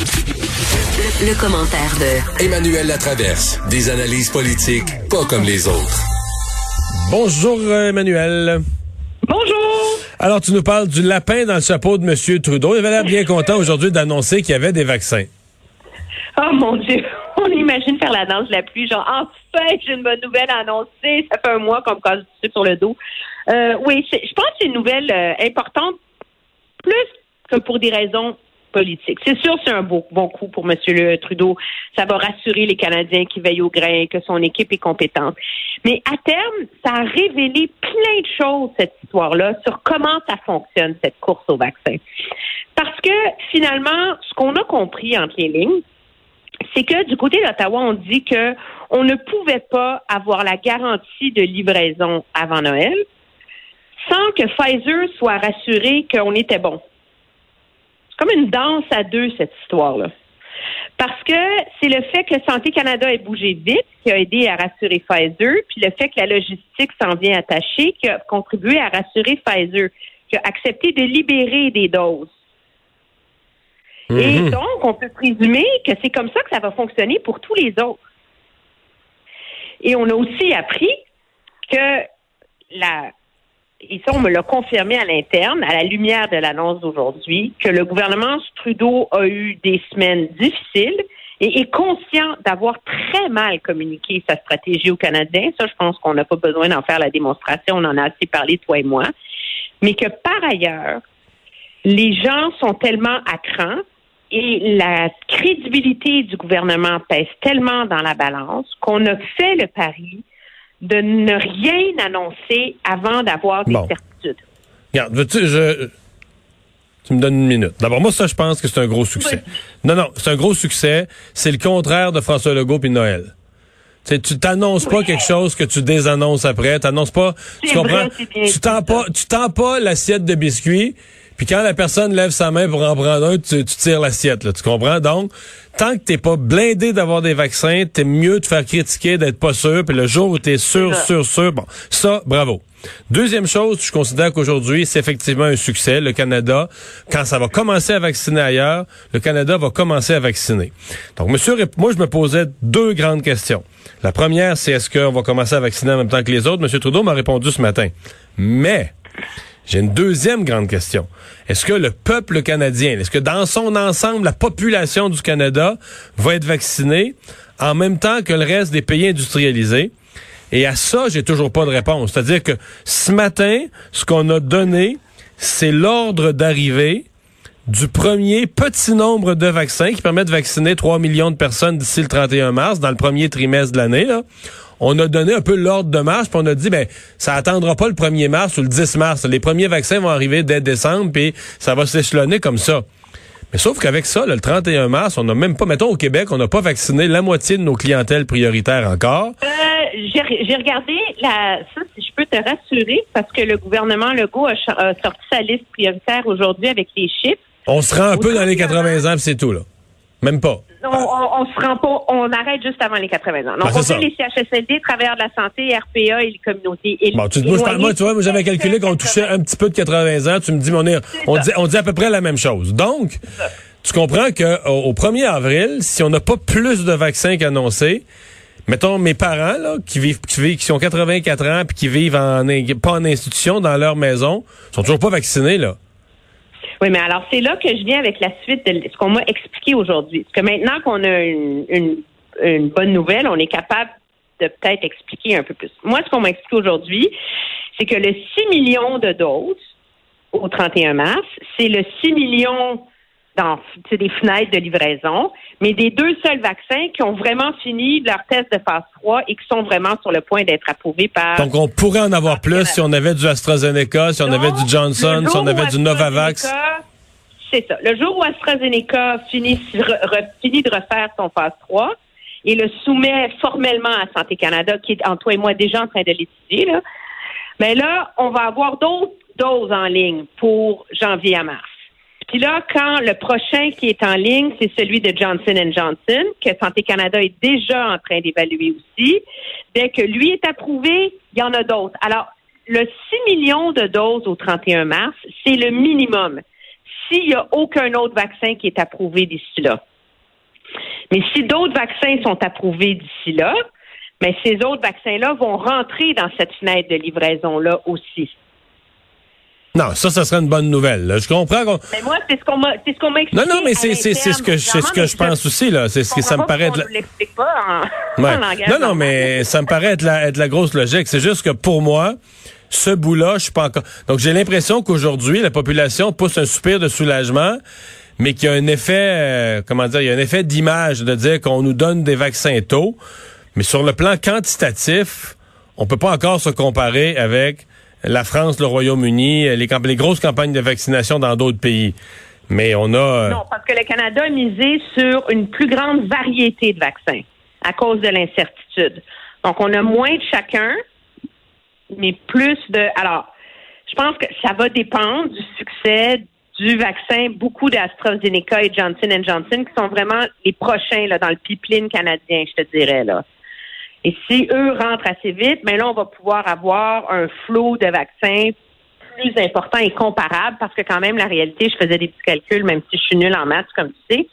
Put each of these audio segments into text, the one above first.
Le, commentaire de Emmanuel Latraverse. Des analyses politiques pas comme les autres. Bonjour Emmanuel. Bonjour. Alors tu nous parles du lapin dans le chapeau de M. Trudeau. Il avait l'air bien content aujourd'hui d'annoncer qu'il y avait des vaccins. Oh mon Dieu, on imagine faire la danse de la pluie, genre enfin j'ai une bonne nouvelle à annoncer. Ça fait un mois qu'on me casse du sur le dos. Euh, oui, je pense que c'est une nouvelle euh, importante, plus que pour des raisons C'est sûr, c'est un bon, bon coup pour M. Trudeau. Ça va rassurer les Canadiens qui veillent au grain, que son équipe est compétente. Mais à terme, ça a révélé plein de choses, cette histoire-là, sur comment ça fonctionne, cette course au vaccin. Parce que finalement, ce qu'on a compris entre les lignes, c'est que du côté d'Ottawa, on dit que on ne pouvait pas avoir la garantie de livraison avant Noël sans que Pfizer soit rassuré qu'on était bon. Comme une danse à deux, cette histoire-là. Parce que c'est le fait que Santé Canada ait bougé vite qui a aidé à rassurer Pfizer, puis le fait que la logistique s'en vient attacher qui a contribué à rassurer Pfizer, qui a accepté de libérer des doses. Et Mhm. donc, on peut présumer que c'est comme ça que ça va fonctionner pour tous les autres. Et on a aussi appris que la et ça, on me l'a confirmé à l'interne, à la lumière de l'annonce d'aujourd'hui, que le gouvernement Trudeau a eu des semaines difficiles et est conscient d'avoir très mal communiqué sa stratégie aux Canadiens. Ça, je pense qu'on n'a pas besoin d'en faire la démonstration. On en a assez parlé, toi et moi. Mais que par ailleurs, les gens sont tellement à cran et la crédibilité du gouvernement pèse tellement dans la balance qu'on a fait le pari de ne rien annoncer avant d'avoir des Bon. certitudes. Regarde, veux-tu, je... Tu me donnes une minute. D'abord, moi, ça, je pense que c'est un gros succès. Non, non, c'est un gros succès. C'est le contraire de François Legault puis Noël. Tu sais, tu t'annonces pas quelque chose que tu désannonces après. T'annonces pas. Tu comprends? vrai, c'est bien tu tends pas, tu tends pas l'assiette de biscuits. Puis quand la personne lève sa main pour en prendre un, tu, tu tires l'assiette. Là, tu comprends? Donc, tant que t'es pas blindé d'avoir des vaccins, t'es mieux de faire critiquer, d'être pas sûr. Puis le jour où t'es sûr, sûr, sûr, bon, ça, bravo. Deuxième chose, je considère qu'aujourd'hui, c'est effectivement un succès. Le Canada, quand ça va commencer à vacciner ailleurs, le Canada va commencer à vacciner. Donc, monsieur, moi, je me posais deux grandes questions. La première, c'est est-ce qu'on va commencer à vacciner en même temps que les autres? Monsieur Trudeau m'a répondu ce matin. Mais, j'ai une deuxième grande question. Est-ce que le peuple canadien, est-ce que dans son ensemble, la population du Canada va être vaccinée en même temps que le reste des pays industrialisés? Et à ça, j'ai toujours pas de réponse. C'est-à-dire que ce matin, ce qu'on a donné, c'est l'ordre d'arrivée du premier petit nombre de vaccins qui permet de vacciner 3 millions de personnes d'ici le 31 mars, dans le premier trimestre de l'année. On a donné un peu l'ordre de marche, puis on a dit, ben, ça attendra pas le 1er mars ou le 10 mars. Les premiers vaccins vont arriver dès décembre, puis ça va s'échelonner comme ça. Mais sauf qu'avec ça, là, le 31 mars, on n'a même pas, mettons au Québec, on n'a pas vacciné la moitié de nos clientèles prioritaires encore. Euh, j'ai regardé la, ça, si je peux te rassurer, parce que le gouvernement Legault a, sorti sa liste prioritaire aujourd'hui avec les chiffres. On se rend un peu dans les 31 80 ans, c'est tout, là. Même pas. On, on, on se rend pas, on arrête juste avant les 80 ans. Donc, Ah, c'est on fait les CHSLD, travailleurs de la santé, RPA et les communautés. Et Bon, tu, moi, je- moi, tu vois, moi, j'avais calculé qu'on touchait un petit peu de 80 ans. Tu me dis, on, est, on, dit, on dit à peu près la même chose. Donc, tu comprends que au, au 1er avril, si on n'a pas plus de vaccins qu'annoncé, mettons mes parents là, qui vivent, qui vivent, qui ont 84 ans puis qui vivent en pas en institution dans leur maison, sont toujours pas vaccinés là. Oui, mais alors c'est là que je viens avec la suite de ce qu'on m'a expliqué aujourd'hui. Parce que maintenant qu'on a une, une, une bonne nouvelle, on est capable de peut-être expliquer un peu plus. Moi, ce qu'on m'a expliqué aujourd'hui, c'est que le 6 millions de doses au 31 mars, c'est le 6 millions dans des fenêtres de livraison, mais des deux seuls vaccins qui ont vraiment fini leur test de phase 3 et qui sont vraiment sur le point d'être approuvés par Donc, on pourrait en avoir plus si on avait du AstraZeneca, si on avait du Johnson, si on avait du Novavax. C'est ça. Le jour où AstraZeneca finit, re- re- finit de refaire son phase 3 et le soumet formellement à Santé Canada, qui est en toi et moi déjà en train de l'étudier, là, mais là, on va avoir d'autres doses en ligne pour janvier à mars. Puis là, quand le prochain qui est en ligne, c'est celui de Johnson Johnson, que Santé Canada est déjà en train d'évaluer aussi. Dès que lui est approuvé, il y en a d'autres. Alors, le 6 millions de doses au 31 mars, c'est le minimum. s'il n'y a aucun autre vaccin qui est approuvé d'ici là. Mais si d'autres vaccins sont approuvés d'ici là, mais ces autres vaccins-là vont rentrer dans cette fenêtre de livraison-là aussi. Non, ça, ça serait une bonne nouvelle. Je comprends qu'on. Mais moi, c'est ce qu'on m'a, c'est ce qu'on m'a expliqué. Non, non, mais c'est, c'est, c'est ce que, c'est ce que je pense aussi, là. C'est ce que ça me paraît être. La... l'explique pas en, ouais. en. Non, non, mais ça me paraît être la, être la grosse logique. C'est juste que pour moi, ce bout-là, je suis pas encore. Donc, j'ai l'impression qu'aujourd'hui, la population pousse un soupir de soulagement, mais qu'il y a un effet, euh, comment dire, il y a un effet d'image de dire qu'on nous donne des vaccins tôt. Mais sur le plan quantitatif, on peut pas encore se comparer avec la France, le Royaume-Uni, les, les grosses campagnes de vaccination dans d'autres pays. Mais on a... Euh, non, parce que le Canada a misé sur une plus grande variété de vaccins à cause de l'incertitude. Donc, on a moins de chacun, mais plus de... Alors, je pense que ça va dépendre du succès du vaccin, beaucoup d'AstraZeneca et Johnson Johnson, qui sont vraiment les prochains là, dans le pipeline canadien, je te dirais. là. Et si eux rentrent assez vite, mais ben là, on va pouvoir avoir un flot de vaccins plus important et comparable parce que quand même, la réalité, je faisais des petits calculs, même si je suis nulle en maths, comme tu sais,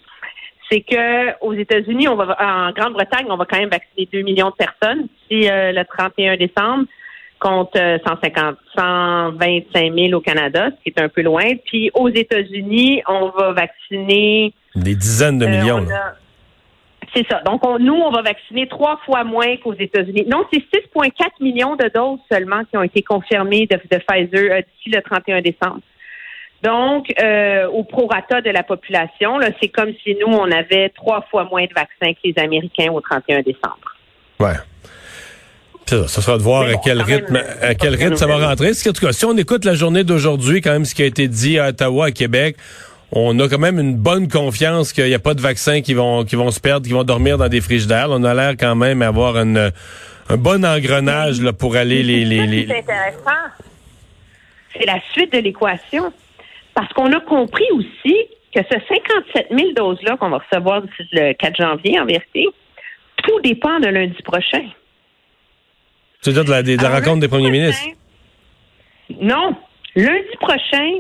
c'est que aux États-Unis, on va en Grande-Bretagne, on va quand même vacciner 2 millions de personnes si euh, le 31 décembre contre 150, 125 000 au Canada, ce qui est un peu loin. Puis aux États-Unis, on va vacciner des dizaines de euh, millions. C'est ça. Donc, nous, on va vacciner trois fois moins qu'aux États-Unis. Non, c'est 6,4 millions de doses seulement qui ont été confirmées de, Pfizer euh, d'ici le 31 décembre. Donc, euh, au prorata de la population, c'est comme si nous, on avait trois fois moins de vaccins que les Américains au 31 décembre. Ouais. Ça, ça sera de voir à quel rythme, à quel rythme ça va rentrer. En tout cas, si on écoute la journée d'aujourd'hui, quand même, ce qui a été dit à Ottawa, à Québec, on a quand même une bonne confiance qu'il n'y a pas de vaccins qui vont qui vont se perdre, qui vont dormir dans des frigidaires. On a l'air quand même d'avoir un bon engrenage là, pour aller les... les, les... C'est intéressant. C'est la suite de l'équation. Parce qu'on a compris aussi que ce 57 000 doses-là qu'on va recevoir le 4 janvier, en vérité, tout dépend de lundi prochain. C'est-à-dire de la, de la rencontre des premiers ministres? Non. Lundi prochain,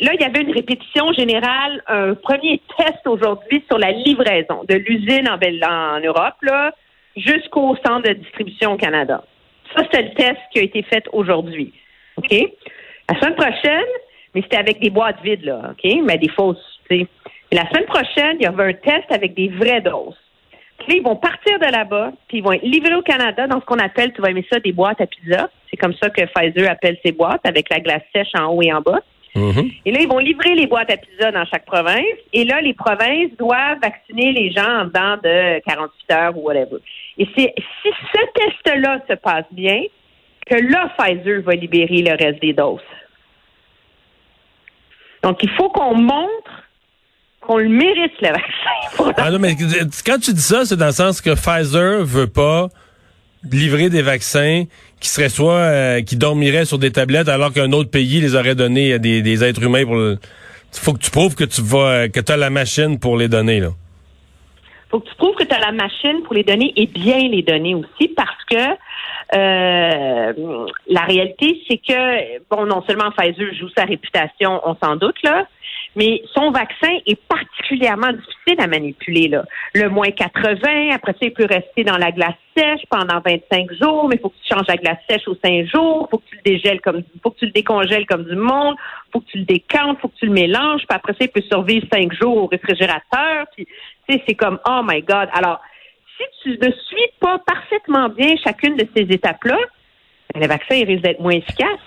là, il y avait une répétition générale, un premier test aujourd'hui sur la livraison de l'usine en, Europe, là, jusqu'au centre de distribution au Canada. Ça, c'est le test qui a été fait aujourd'hui. OK? La semaine prochaine, mais c'était avec des boîtes vides, là, OK? Mais des fausses. La semaine prochaine, il y avait un test avec des vraies doses. Puis ils vont partir de là-bas, puis ils vont être livrés au Canada dans ce qu'on appelle, tu vas aimer ça, des boîtes à pizza. C'est comme ça que Pfizer appelle ses boîtes, avec la glace sèche en haut et en bas. Mm-hmm. Et là, ils vont livrer les boîtes à pizza dans chaque province. Et là, les provinces doivent vacciner les gens en dedans de 48 heures ou whatever. Et c'est si ce test-là se passe bien, que là, Pfizer va libérer le reste des doses. Donc, il faut qu'on montre qu'on le mérite, le vaccin. Ah non, mais quand tu dis ça, c'est dans le sens que Pfizer veut pas livrer des vaccins qui seraient soit euh, qui dormiraient sur des tablettes alors qu'un autre pays les aurait donnés à des, des êtres humains pour le... faut que tu prouves que tu vas que tu as la machine pour les donner là. Faut que tu prouves que tu as la machine pour les donner et bien les donner aussi parce que euh, la réalité c'est que bon non seulement Pfizer joue sa réputation, on s'en doute là, mais son vaccin est particulièrement difficile à manipuler. Là. Le moins 80, après ça, il peut rester dans la glace sèche pendant 25 jours, mais il faut que tu changes la glace sèche aux 5 jours, faut que tu le dégèles comme faut que tu le décongèles comme du monde, faut que tu le décantes, faut que tu le mélanges, puis après ça, il peut survivre 5 jours au réfrigérateur, puis tu sais, c'est comme oh my God. Alors, si tu ne suis pas parfaitement bien chacune de ces étapes-là, ben, le vaccin risque d'être moins efficace.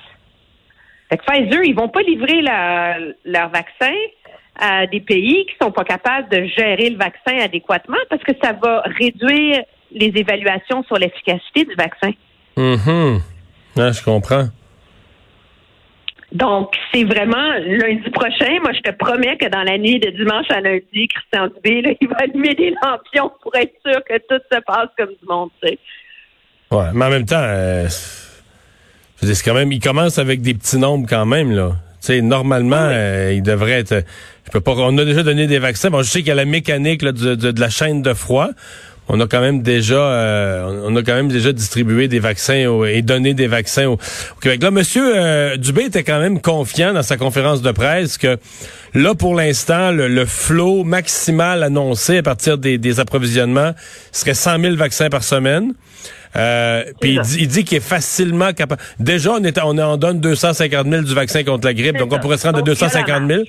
Fait que Pfizer, ils vont pas livrer leur vaccin à des pays qui sont pas capables de gérer le vaccin adéquatement parce que ça va réduire les évaluations sur l'efficacité du vaccin. Hum je comprends. Donc, c'est vraiment lundi prochain. Moi, je te promets que dans la nuit de dimanche à lundi, Christian Dubé, là, il va allumer des lampions pour être sûr que tout se passe comme du monde, tu sais. Ouais, mais en même temps, euh, c'est quand même, il commence avec des petits nombres quand même, là. Tu sais, normalement, euh, il devrait être. Je peux pas. On a déjà donné des vaccins. Bon, je sais qu'il y a la mécanique de, la chaîne de froid. on a quand même déjà, euh, on a quand même déjà distribué des vaccins et donné des vaccins au, Québec. Là, Monsieur euh, Dubé était quand même confiant dans sa conférence de presse que là, pour l'instant, le, flot maximal annoncé à partir des, des approvisionnements serait 100 000 vaccins par semaine. Euh, puis il dit, qu'il est facilement capable. Déjà, on est, on, en donne 250 000 du vaccin contre la grippe, donc on pourrait se rendre à 250 000.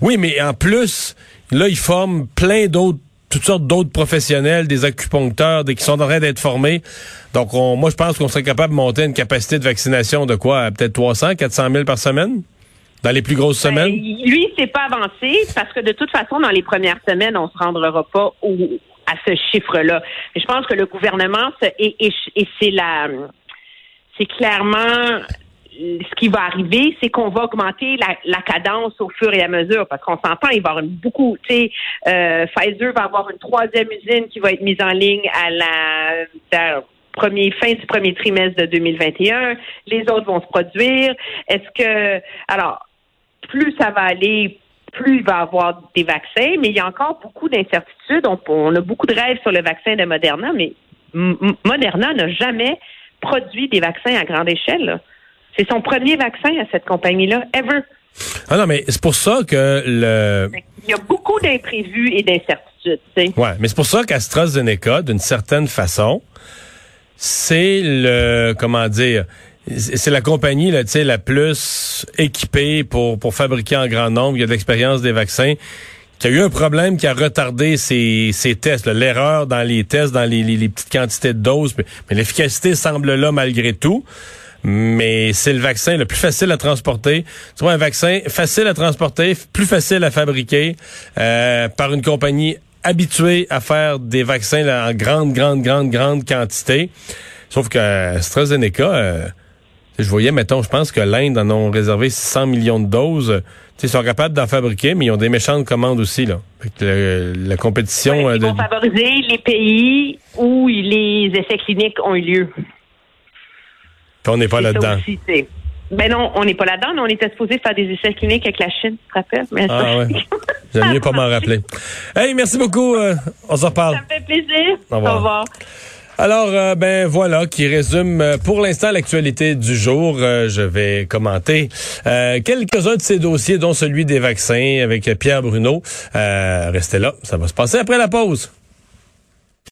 Oui, mais en plus, là, il forme plein d'autres toutes sortes d'autres professionnels, des acupuncteurs, des qui sont en train d'être formés. Donc, on, moi, je pense qu'on serait capable de monter une capacité de vaccination de quoi? Peut-être 300, 400 000 par semaine? Dans les plus grosses ben, semaines? lui, c'est pas avancé parce que de toute façon, dans les premières semaines, on se rendra pas au, à ce chiffre-là. Je pense que le gouvernement, et, c'est la, c'est clairement ce qui va arriver, c'est qu'on va augmenter la, cadence au fur et à mesure, parce qu'on s'entend, il va y avoir beaucoup, euh, Pfizer va avoir une troisième usine qui va être mise en ligne à la, premier, fin du premier trimestre de 2021. Les autres vont se produire. Est-ce que, alors, plus ça va aller, plus il va y avoir des vaccins, mais il y a encore beaucoup d'incertitudes. On, a beaucoup de rêves sur le vaccin de Moderna, mais Moderna n'a jamais produit des vaccins à grande échelle. C'est son premier vaccin à cette compagnie-là, ever. Ah non, mais c'est pour ça que le. Il y a beaucoup d'imprévus et d'incertitudes. Ouais, mais c'est pour ça qu'AstraZeneca, d'une certaine façon, c'est le comment dire c'est la compagnie là, la plus équipée pour, pour fabriquer en grand nombre. Il y a de l'expérience des vaccins. Qui a eu un problème qui a retardé ses, ses tests. L'erreur dans les tests, dans les, les, petites quantités de doses. Mais, l'efficacité semble là malgré tout. Mais c'est le vaccin le plus facile à transporter. Tu vois, un vaccin facile à transporter, plus facile à fabriquer euh, par une compagnie habituée à faire des vaccins en grande, grande, grande, grande quantité. Sauf que AstraZeneca... Euh, je voyais, mettons, je pense que l'Inde en ont réservé 100 millions de doses. ils sont capables d'en fabriquer, mais ils ont des méchantes commandes aussi. Là. la compétition... ils euh, vont favoriser les pays où les essais cliniques ont eu lieu. on n'est pas là-dedans. Ben non, on n'est pas là-dedans, mais on était supposé faire des essais cliniques avec la Chine, tu te rappelles? Mais ah ouais. J'aime mieux pas m'en rappeler. Hey, merci beaucoup. Euh, on se reparle. Ça me fait plaisir. Au revoir. Alors, euh, ben voilà, qui résume euh, pour l'instant l'actualité du jour. Euh, je vais commenter quelques-uns de ces dossiers, dont celui des vaccins avec Pierre Bruno. restez là, ça va se passer après la pause.